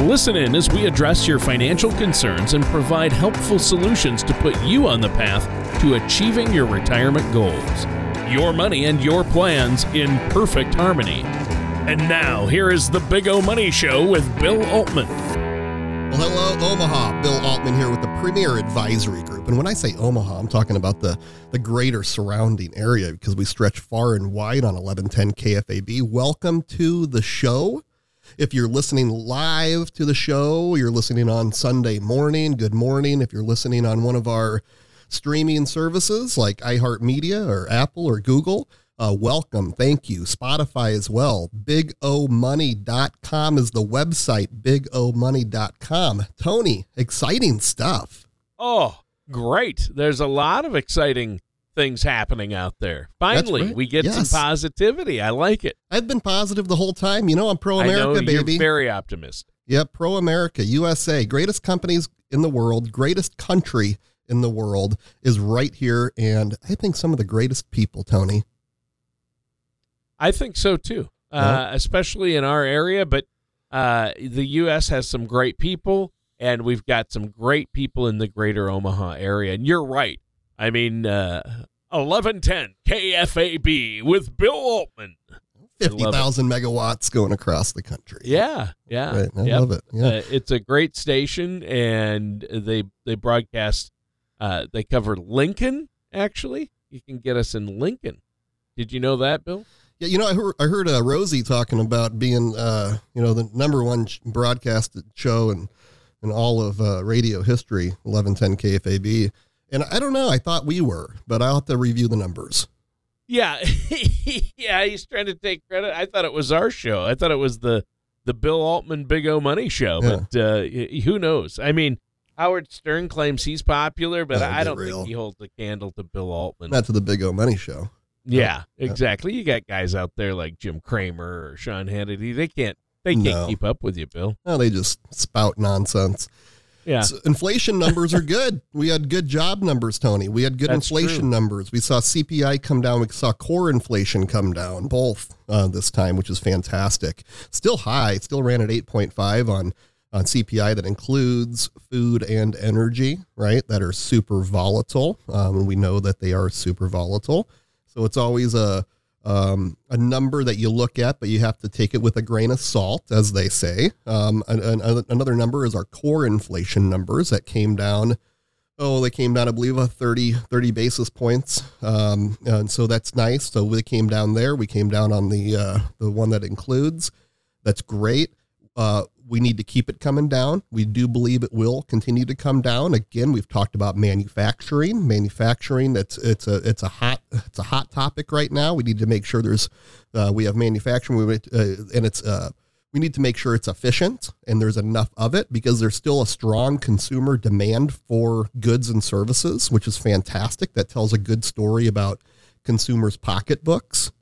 Listen in as we address your financial concerns and provide helpful solutions to put you on the path to achieving your retirement goals. Your money and your plans in perfect harmony. And now, here is the Big O Money Show with Bill Altman. Well, hello, Omaha. Bill Altman here with the Premier Advisory Group. And when I say Omaha, I'm talking about the, the greater surrounding area because we stretch far and wide on 1110 KFAB. Welcome to the show. If you're listening live to the show, you're listening on Sunday morning, good morning. If you're listening on one of our streaming services like iHeartMedia or Apple or Google, uh, welcome. Thank you. Spotify as well. BigOMoney.com is the website, BigOMoney.com. Tony, exciting stuff. Oh, great. There's a lot of exciting things happening out there. Finally, right. we get Yes. some positivity. I like it. I've been positive the whole time. You know, I'm pro America, you're baby. very optimistic. Yep, pro America, USA, greatest companies in the world, greatest country in the world is right here. And I think some of the greatest people, Tony. I think so too, uh, especially in our area. But uh, the U.S. has some great people, and we've got some great people in the greater Omaha area. And you're right. I mean, uh, 1110 KFAB with Bill Altman. I love it. 50,000 megawatts going across the country. Yeah, yeah. Right. I Yep. love it. Yeah. Uh, it's a great station, and they they broadcast. Uh, they cover Lincoln. Actually, you can get us in Lincoln. Did you know that, Bill? Yeah, you know, I heard I heard uh, Rosie talking about being, uh, you know, the number one broadcasted show in in all of uh, radio history, eleven ten KFAB. And I don't know, I thought we were, but I'll have to review the numbers. Yeah, yeah. He's trying to take credit. I thought it was our show. I thought it was the the Bill Altman Big O Money show. Yeah. But uh, who knows? I mean, Howard Stern claims he's popular, but Oh, I don't real. think he holds a candle to Bill Altman. Not to the Big O Money Show. yeah, Yeah. exactly. You got guys out there like Jim Cramer or Sean Hannity. They can't. They can't No. keep up with you, Bill. No, they just spout nonsense. Yeah. So inflation numbers are good. We had good job numbers, Tony. We had good That's inflation true. numbers. We saw CPI come down. We saw core inflation come down, both uh, this time, which is fantastic. Still high. Still ran at 8.5 on on CPI that includes food and energy, right? That are super volatile. Um, and we know that they are super volatile. So it's always a um, a number that you look at, but you have to take it with a grain of salt, as they say. Um, an, an- another number is our core inflation numbers that came down. Oh, they came down, I believe, a 30, 30 basis points. Um, and so that's nice. So we came down there. We came down on the uh, the one that includes. That's great. Uh, we need to keep it coming down. We do believe it will continue to come down. Again, we've talked about manufacturing. Manufacturing, it's it's a it's a hot it's a hot topic right now. We need to make sure there's uh, we have manufacturing, we, uh, and it's uh, we need to make sure it's efficient and there's enough of it because there's still a strong consumer demand for goods and services, which is fantastic. That tells a good story about consumers' pocketbooks.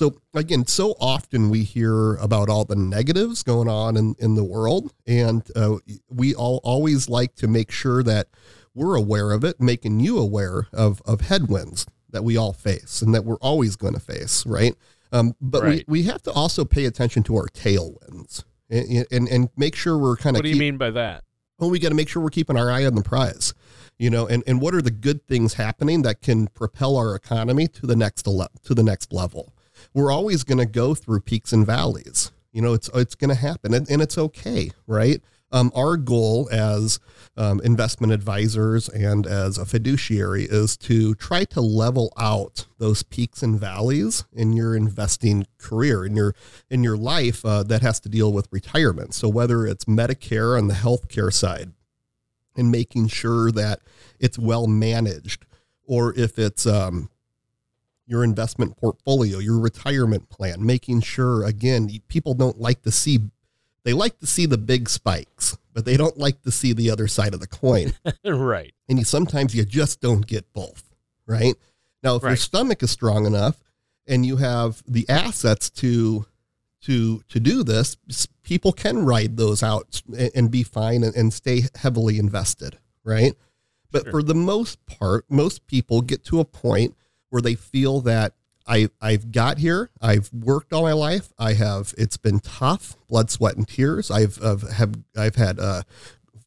So again, so often we hear about all the negatives going on in, in the world, and uh, we all always like to make sure that we're aware of it, making you aware of of headwinds that we all face and that we're always going to face, right? Um, but Right. we, we have to also pay attention to our tailwinds and and, and make sure we're kind of What do you mean by that? well, we got to make sure we're keeping our eye on the prize, you know, and, and what are the good things happening that can propel our economy to the next to the next level. We're always going to go through peaks and valleys. You know, it's it's going to happen, and, and it's okay, right? Um, our goal as um, investment advisors and as a fiduciary is to try to level out those peaks and valleys in your investing career in your in your life uh, that has to deal with retirement. So whether it's Medicare on the healthcare side and making sure that it's well managed, or if it's um, your investment portfolio, your retirement plan, making sure again people don't like to see they like to see the big spikes, but they don't like to see the other side of the coin. right. And you sometimes you just don't get both, right? Now, if your stomach is strong enough and you have the assets to to to do this, people can ride those out and, and be fine and, and stay heavily invested, right? But Sure. for the most part, most people get to a point where they feel that I I've got here, I've worked all my life, I have it's been tough, blood, sweat, and tears. I've I've have I've had uh,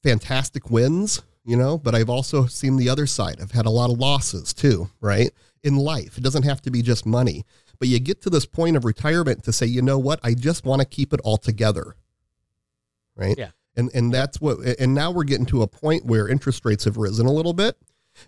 fantastic wins, you know, but I've also seen the other side. I've had a lot of losses too, right? In life, it doesn't have to be just money, but you get to this point of retirement to say, you know what, I just want to keep it all together, right? Yeah. And and that's what. And now we're getting to a point where interest rates have risen a little bit,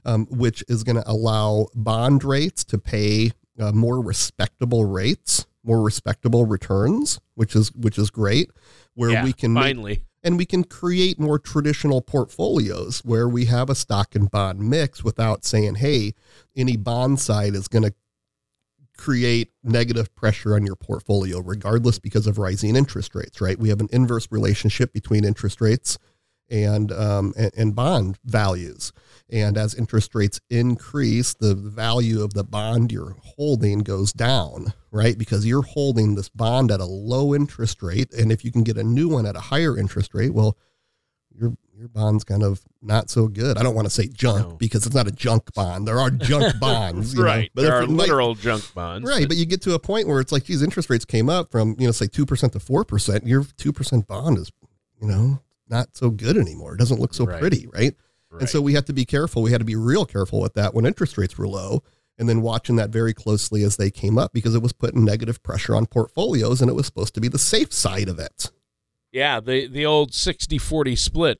um, which is going to allow bond rates to pay uh, more respectable rates, more respectable returns, which is which is great. Where yeah, we can make finally. and we can create more traditional portfolios where we have a stock and bond mix without saying, hey, any bond side is going to create negative pressure on your portfolio, regardless because of rising interest rates, right? We have an inverse relationship between interest rates and um, and, and bond values. And as interest rates increase, the value of the bond you're holding goes down, right? Because you're holding this bond at a low interest rate. And if you can get a new one at a higher interest rate, well, your your bond's kind of not so good. I don't want to say junk No. because it's not a junk bond. There are junk bonds, you know. right. But there are might- literal junk bonds. Right, but you get to a point where it's like these interest rates came up from, you know, say 2% to 4%. Your 2% bond is, you know, not so good anymore. It doesn't look so Right. pretty, right? Right. And so we have to be careful. We had to be real careful with that when interest rates were low and then watching that very closely as they came up because it was putting negative pressure on portfolios and it was supposed to be the safe side of it. Yeah, the the old 60-40 split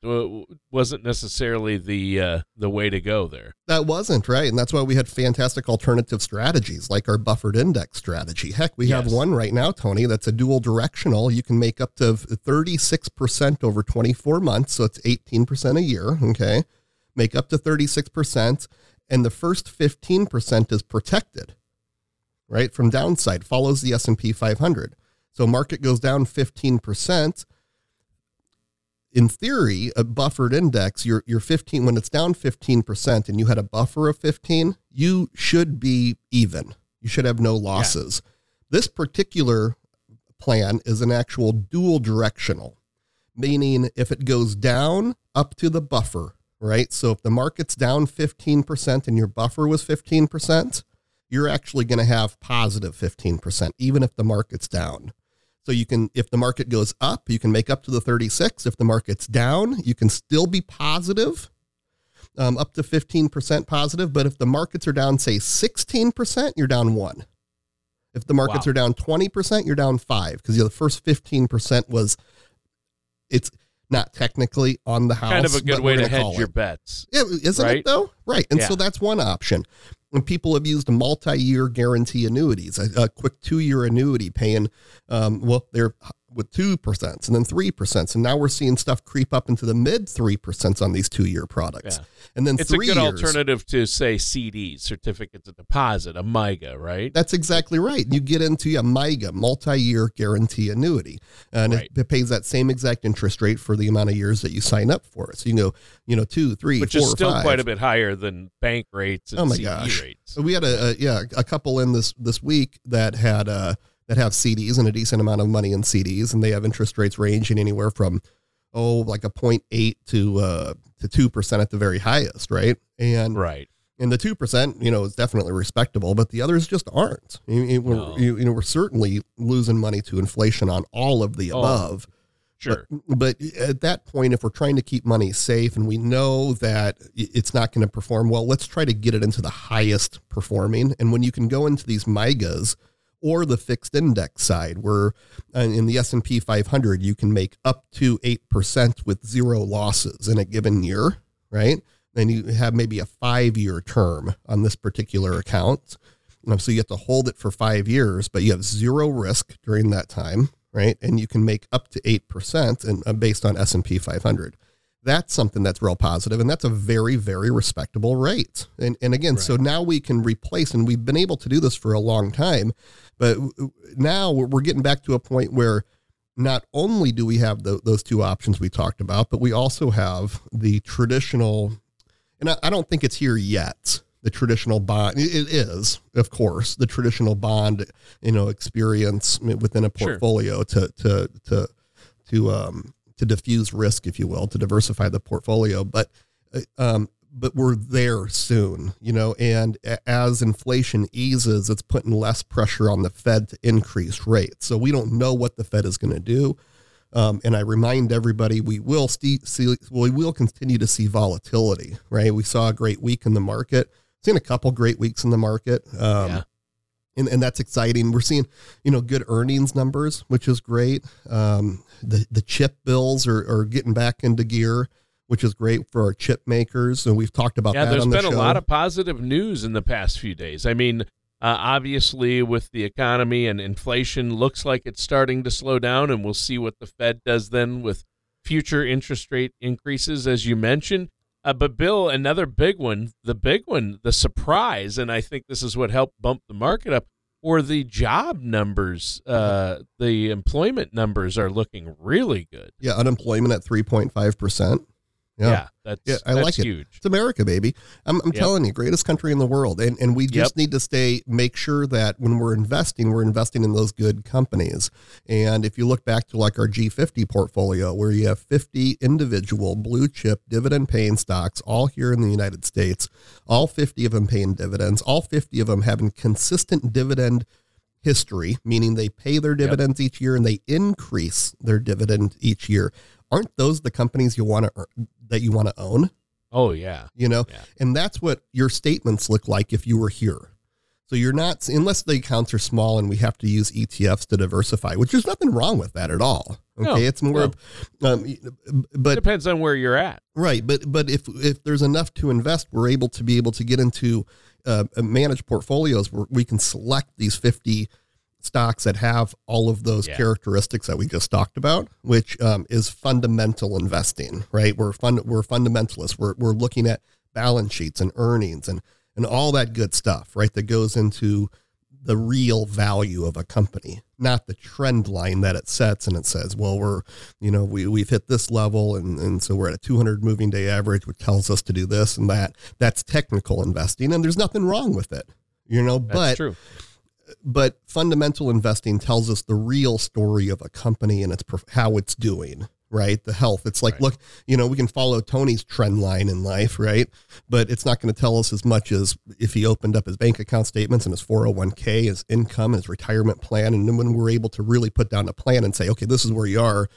wasn't necessarily the uh, the way to go there. That wasn't right. And that's why we had fantastic alternative strategies like our buffered index strategy. Heck, we have one right now, Tony, that's a dual directional. You can make up to 36% over 24 months. So it's 18% a year. Okay. Make up to 36%. And the first 15% is protected, right? From downside, follows the S&P 500. So market goes down 15% in theory, a buffered index, you're, you're 15, when it's down 15% and you had a buffer of 15, you should be even. You should have no losses. This particular plan is an actual dual directional, meaning if it goes down up to the buffer, right? So if the market's down 15% and your buffer was 15%, you're actually going to have positive 15%, even if the market's down. So you can, if the market goes up, you can make up to the 36. If the market's down, you can still be positive, um, up to 15% positive. But if the markets are down, say 16%, you're down one. If the markets Wow. are down 20%, you're down five because the first 15% was, it's not technically on the house. kind of a good way to hedge your bets. Yeah, isn't right? it though? Right. And so that's one option. And people have used multi-year guarantee annuities, a, a quick two-year annuity paying, um, well, they're with two percent and then three percent, and now we're seeing stuff creep up into the mid three percent on these two-year products, Yeah. and then It's a good years. alternative to say CDs, certificates of deposit, a MYGA, right? That's exactly right. You get into a MYGA, multi-year guarantee annuity, and Right. it, it pays that same exact interest rate for the amount of years that you sign up for it. So you can go, you know, two, three, Which four, is still five. quite a bit higher than bank rates and Oh my CD gosh. rates. So we had a, a yeah a couple in this this week that had uh that have CDs and a decent amount of money in CDs, and they have interest rates ranging anywhere from oh like a 0.8 to uh to two percent at the very highest, right? And Right. and the two percent, you know, is definitely respectable, but the others just aren't. You, you, we're, No. you, you know, we're certainly losing money to inflation on all of the Oh, above. Sure. But, but at that point, if we're trying to keep money safe and we know that it's not going to perform well, let's try to get it into the highest performing. And when you can go into these MYGAs or the fixed index side, where uh, in the S and P 500 you can make up to eight percent with zero losses in a given year, right? Then you have maybe a five year term on this particular account. So you have to hold it for five years, but you have zero risk during that time, right? And you can make up to eight percent, and uh, based on S and P 500. That's something that's real positive, and that's a very, very respectable rate. And and again, so now we can replace, and we've been able to do this for a long time, but now we're we're getting back to a point where not only do we have the, those two options we talked about, but we also have the traditional, and I, I don't think it's here yet. The traditional bond, it is, of course, the traditional bond, you know, experience within a portfolio sure. to to to to um to diffuse risk, if you will, to diversify the portfolio. But uh, um, but we're there soon, you know, and as inflation eases, it's putting less pressure on the Fed to increase rates. So we don't know what the Fed is going to do. Um, and I remind everybody, we will see, see, we will continue to see volatility, right? We saw a great week in the market, seen a couple great weeks in the market. Um, yeah. And, and that's exciting. We're seeing, you know, good earnings numbers, which is great. Um, the the chip bills are, are getting back into gear which is great for our chip makers. And we've talked about yeah, that. there's the been show. a lot of positive news in the past few days. I mean, uh, obviously, with the economy and inflation, looks like it's starting to slow down, and we'll see what the Fed does then with future interest rate increases, as you mentioned. Uh, but Bill, another big one, the big one, the surprise, and I think this is what helped bump the market up, or the job numbers, uh, the employment numbers are looking really good. Yeah, unemployment at three point five percent. Yeah, yeah that's yeah, I that's like it. Huge. It's America, baby. I'm, I'm yep. telling you, greatest country in the world, and and we just yep. need to stay make sure that when we're investing, we're investing in those good companies. And if you look back to like our G50 portfolio, where you have 50 individual blue chip dividend paying stocks, all here in the United States, all 50 of them paying dividends, all 50 of them having consistent dividend history, meaning they pay their dividends yep. each year and they increase their dividend each year aren't those the companies you want to that you want to own? Oh yeah. You know, yeah. and that's what your statements look like if you were here. So you're not unless the accounts are small and we have to use ETFs to diversify, which there's nothing wrong with that at all. Okay, no, it's more, no. um, but depends on where you're at, right? But but if if there's enough to invest, we're able to be able to get into uh, managed portfolios where we can select these 50 stocks that have all of those yeah. characteristics that we just talked about, which um, is fundamental investing, right? We're fund we're fundamentalists. We're we're looking at balance sheets and earnings and and all that good stuff, right? That goes into the real value of a company, not the trend line that it sets and it says, well, we're, you know, we, we've hit this level and, and so we're at a 200 moving day average, which tells us to do this and that. That's technical investing and there's nothing wrong with it, you know, That's but true but fundamental investing tells us the real story of a company and its how it's doing right? The health. It's like right. look you know we can follow tony's trend line in life right? But it's not going to tell us as much as if he opened up his bank account statements and his 401k his income his retirement plan and then when we're able to really put down a plan and say okay this is where you are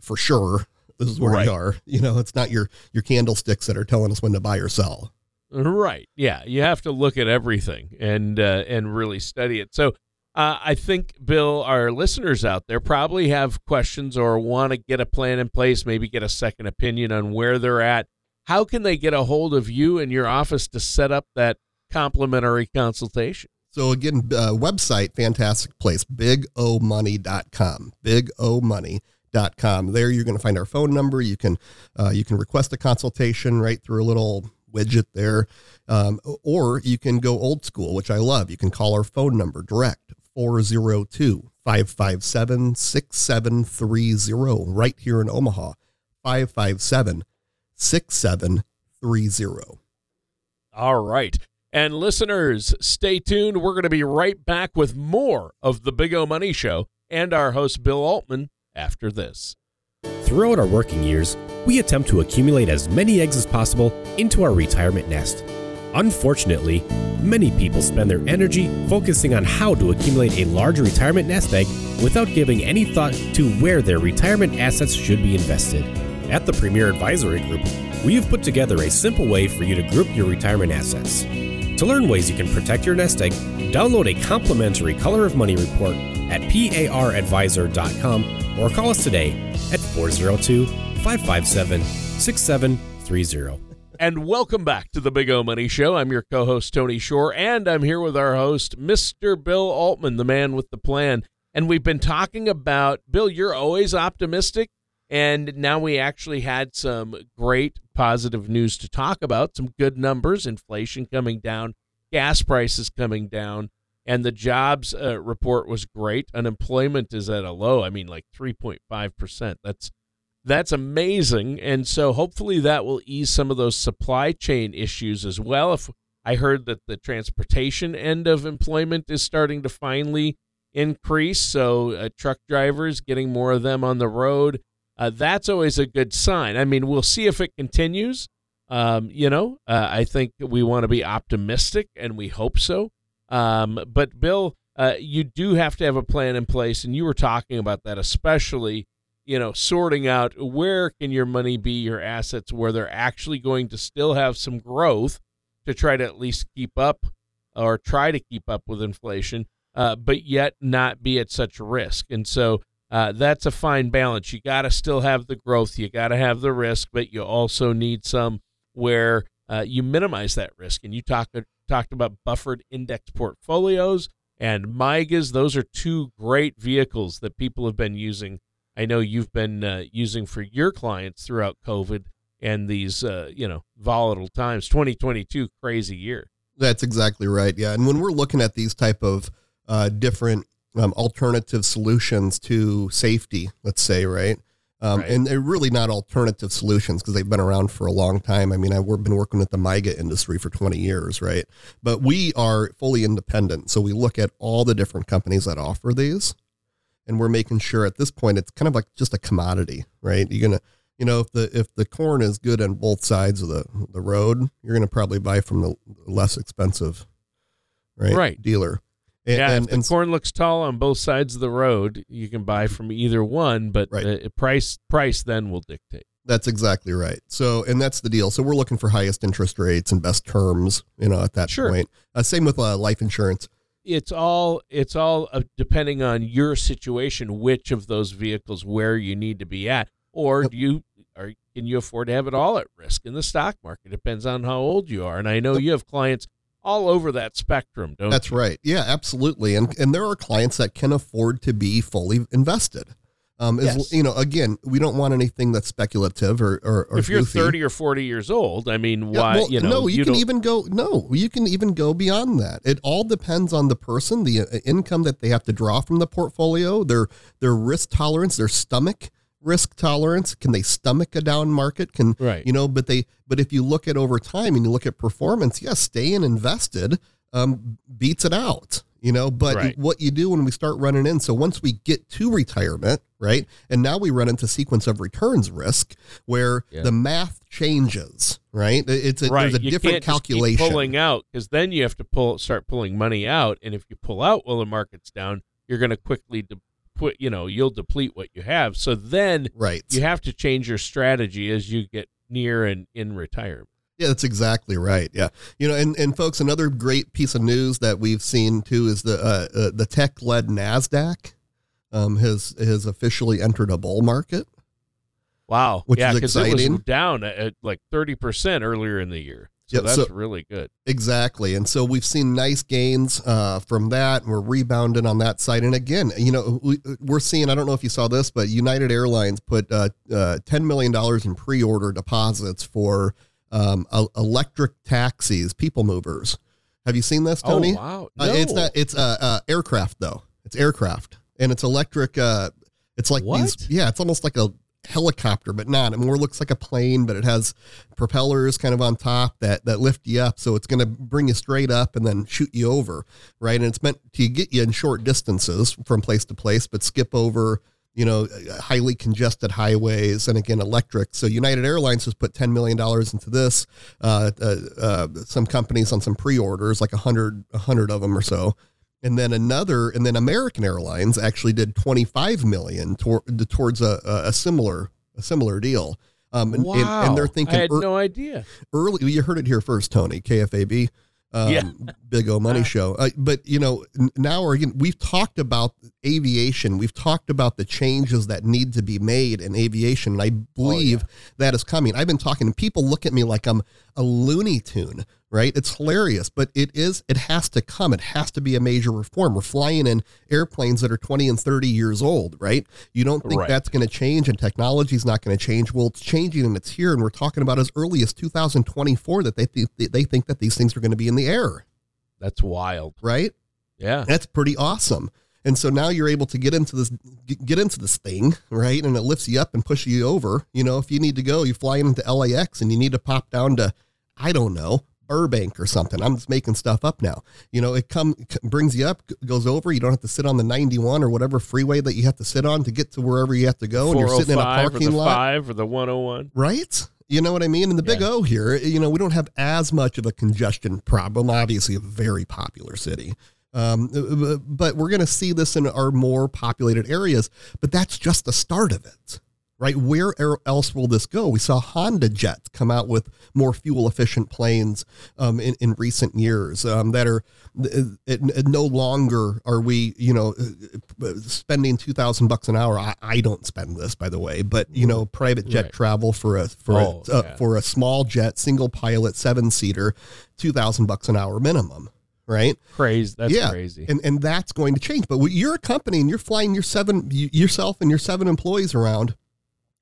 for sure this is where right. you are. You know it's not your your candlesticks that are telling us when to buy or sell Right. Yeah. You have to look at everything and uh, and really study it. So uh, I think Bill, our listeners out there probably have questions or want to get a plan in place, maybe get a second opinion on where they're at. How can they get a hold of you and your office to set up that complimentary consultation? So again, uh, website, fantastic place, bigomoney.com, bigomoney.com. There you're going to find our phone number. You can uh, you can request a consultation right through a little widget there. Um, or you can go old school, which I love. You can call our phone number direct 402 557 6730 right here in Omaha 557 6730. All right. And listeners, stay tuned. We're going to be right back with more of the Big O Money Show and our host, Bill Altman, after this. Throughout our working years, we attempt to accumulate as many eggs as possible into our retirement nest. Unfortunately, many people spend their energy focusing on how to accumulate a large retirement nest egg without giving any thought to where their retirement assets should be invested. At the Premier Advisory Group, we have put together a simple way for you to group your retirement assets. To learn ways you can protect your nest egg, download a complimentary Color of Money report at paradvisor.com or call us today at 402 557 6730. And welcome back to the Big O Money Show. I'm your co host, Tony Shore, and I'm here with our host, Mr. Bill Altman, the man with the plan. And we've been talking about, Bill, you're always optimistic. And now we actually had some great positive news to talk about, some good numbers, inflation coming down, gas prices coming down. And the jobs uh, report was great. Unemployment is at a low. I mean, like 3.5 percent. That's that's amazing, and so hopefully that will ease some of those supply chain issues as well. If I heard that the transportation end of employment is starting to finally increase, so uh, truck drivers getting more of them on the road. Uh, that's always a good sign. I mean, we'll see if it continues. Um, you know, uh, I think we want to be optimistic, and we hope so. Um, but Bill, uh, you do have to have a plan in place, and you were talking about that, especially you know, sorting out where can your money be, your assets, where they're actually going to still have some growth to try to at least keep up or try to keep up with inflation, uh, but yet not be at such risk. And so uh, that's a fine balance. You got to still have the growth, you got to have the risk, but you also need some where uh, you minimize that risk. And you talked talked about buffered index portfolios and MYGAs. Those are two great vehicles that people have been using. I know you've been uh, using for your clients throughout COVID and these uh, you know volatile times. 2022 crazy year. That's exactly right. Yeah, and when we're looking at these type of uh, different um, alternative solutions to safety, let's say, right? Um, right. And they're really not alternative solutions because they've been around for a long time. I mean, I've been working with the MYGA industry for 20 years, right? But we are fully independent. So we look at all the different companies that offer these. And we're making sure at this point it's kind of like just a commodity, right? You're gonna, you know, if the if the corn is good on both sides of the the road, you're gonna probably buy from the less expensive, right? Right. Dealer. And, yeah, and, if the and, corn looks tall on both sides of the road, you can buy from either one, but right. uh, price price then will dictate. That's exactly right. So, and that's the deal. So, we're looking for highest interest rates and best terms, you know, at that sure. point. Uh, same with uh, life insurance. It's all it's all uh, depending on your situation, which of those vehicles where you need to be at, or do you are can you afford to have it all at risk in the stock market? Depends on how old you are. And I know you have clients all over that spectrum, don't That's you? right. Yeah, absolutely. And and there are clients that can afford to be fully invested. Um, is yes. you know, again, we don't want anything that's speculative or or, or if you're goofy. 30 or 40 years old, I mean, yeah, why? Well, you know, no, you, you can don't... even go. No, you can even go beyond that. It all depends on the person, the uh, income that they have to draw from the portfolio, their their risk tolerance, their stomach risk tolerance? Can they stomach a down market? Can right. you know? But they but if you look at over time and you look at performance, yes, staying invested um, beats it out. You know, but right. what you do when we start running in, so once we get to retirement, right, and now we run into sequence of returns risk where yeah. the math changes, right? It's a, right. there's a you different calculation. pulling out because then you have to pull start pulling money out, and if you pull out while the market's down, you're going to quickly de- put you know you'll deplete what you have. So then right. you have to change your strategy as you get near and in retirement. Yeah that's exactly right. Yeah. You know and, and folks another great piece of news that we've seen too is the uh, uh, the tech led nasdaq um, has has officially entered a bull market. Wow. Which yeah, is exciting it was down at like 30% earlier in the year so that's so, really good. Exactly. And so we've seen nice gains uh, from that. And we're rebounding on that side. And again, you know, we, are seeing, I don't know if you saw this, but United Airlines put uh, uh, $10 million in pre order deposits for um, electric taxis, people movers. Have you seen this, Tony? Oh, wow. No. it's not, it's uh, uh, aircraft, though. It's aircraft. And it's electric. Uh, it's like what? these, yeah, it's almost like a helicopter, but not. It more looks like a plane, but it has propellers kind of on top that that lift you up. So it's going to bring you straight up and then shoot you over, right? And it's meant to get you in short distances from place to place, but skip over you know highly congested highways and again electric so united airlines has put $10 million into this uh, uh, uh, some companies on some pre-orders like 100 100 of them or so and then another and then american airlines actually did 25 million tor- towards a, a similar a similar deal um, and, wow. and, and, they're thinking i had er- no idea early you heard it here first tony kfab um, yeah. big o money show uh, but you know now again we've talked about aviation we've talked about the changes that need to be made in aviation and i believe oh, yeah. that is coming i've been talking and people look at me like i'm a looney tune right? It's hilarious, but it is, it has to come. It has to be a major reform. We're flying in airplanes that are 20 and 30 years old, right? You don't think right. that's going to change and technology is not going to change. Well, it's changing and it's here. And we're talking about as early as 2024 that they, th- they think that these things are going to be in the air. That's wild. Right? Yeah. That's pretty awesome. And so now you're able to get into this get into this thing, right? And it lifts you up and pushes you over. You know, if you need to go, you fly into LAX and you need to pop down to I don't know, Burbank or something. I'm just making stuff up now. You know, it come brings you up, goes over. You don't have to sit on the 91 or whatever freeway that you have to sit on to get to wherever you have to go. And you're sitting in a parking or the lot, five or the 101. right? You know what I mean? And the Big Yeah. O here, you know, we don't have as much of a congestion problem. Obviously, a very popular city. Um, but we're going to see this in our more populated areas. But that's just the start of it, right? Where er- else will this go? We saw Honda jets come out with more fuel efficient planes um, in, in recent years um, that are it, it- no longer are we, you know, uh, spending 2000 bucks an hour. I, I don't spend this, by the way, but, you know, private jet Right. travel for a, for Oh, a, uh, yeah. for a small jet, single pilot, seven seater, 2000 bucks an hour minimum. Right. Crazy. That's yeah. crazy. And, and that's going to change. But you're a company and you're flying your seven, you, yourself and your seven employees around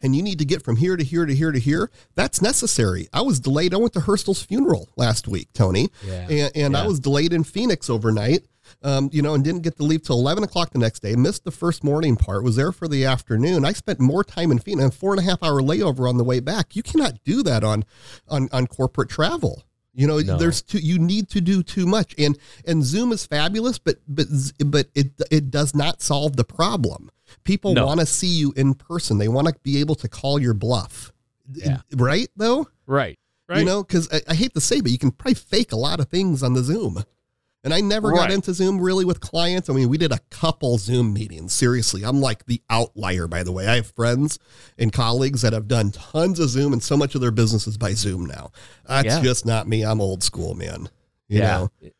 and you need to get from here to here to here to here, that's necessary. I was delayed. I went to Hurstel's funeral last week, Tony, Yeah. and, and I was delayed in Phoenix overnight. Um, you know, and didn't get to leave till eleven o'clock the next day. Missed the first morning part. Was there for the afternoon. I spent more time in Phoenix. and Four and a half hour layover on the way back. You cannot do that on on on corporate travel. You know, No. there's too, you need to do too much, and and Zoom is fabulous, but but but it it does not solve the problem. People No. want to see you in person. They want to be able to call your bluff, Yeah. right? Though, right. Right. you know, because I, I hate to say, but you can probably fake a lot of things on the Zoom. And I never got into Zoom really with clients. I mean, we did a couple Zoom meetings. Seriously, I'm like the outlier, by the way. I have friends and colleagues that have done tons of Zoom, and so much of their business is by Zoom now. That's Yeah. just not me. I'm old school, man. You yeah. know? Y-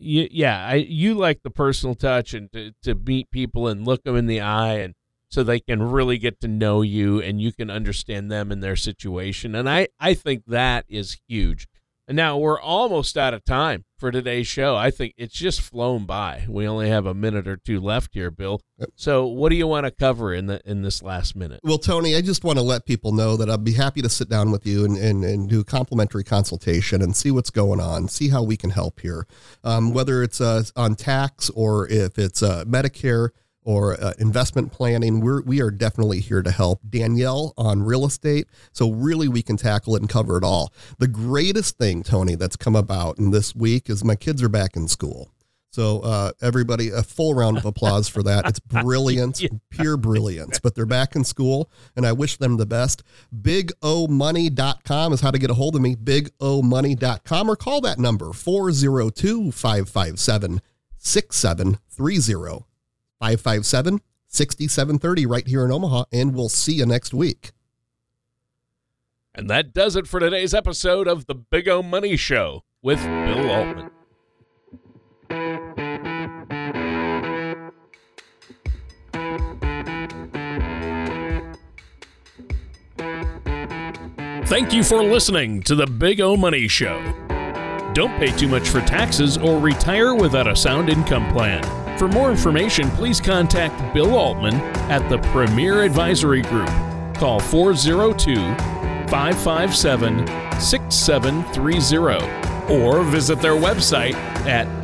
y- yeah. I, you like the personal touch and to, to meet people and look them in the eye and so they can really get to know you and you can understand them and their situation. And I, I think that is huge. And now we're almost out of time for today's show. I think it's just flown by. We only have a minute or two left here, Bill. So what do you want to cover in the in this last minute? Well, Tony, I just want to let people know that I'd be happy to sit down with you and, and, and do a complimentary consultation and see what's going on, see how we can help here. Um, whether it's uh, on tax or if it's uh, Medicare or uh, investment planning, we're, we are definitely here to help. Danielle on real estate. So, really, we can tackle it and cover it all. The greatest thing, Tony, that's come about in this week is my kids are back in school. So uh, everybody, a full round of applause for that. It's brilliant, pure brilliance. But they're back in school, and I wish them the best. BigOMoney.com is how to get a hold of me. BigOMoney.com or call that number 402 557 6730. 557 6730 right here in Omaha, and we'll see you next week. And that does it for today's episode of the Big O Money Show with Bill Altman. Thank you for listening to the Big O Money Show. Don't pay too much for taxes or retire without a sound income plan. For more information, please contact Bill Altman at the Premier Advisory Group. Call 402 557 6730 or visit their website at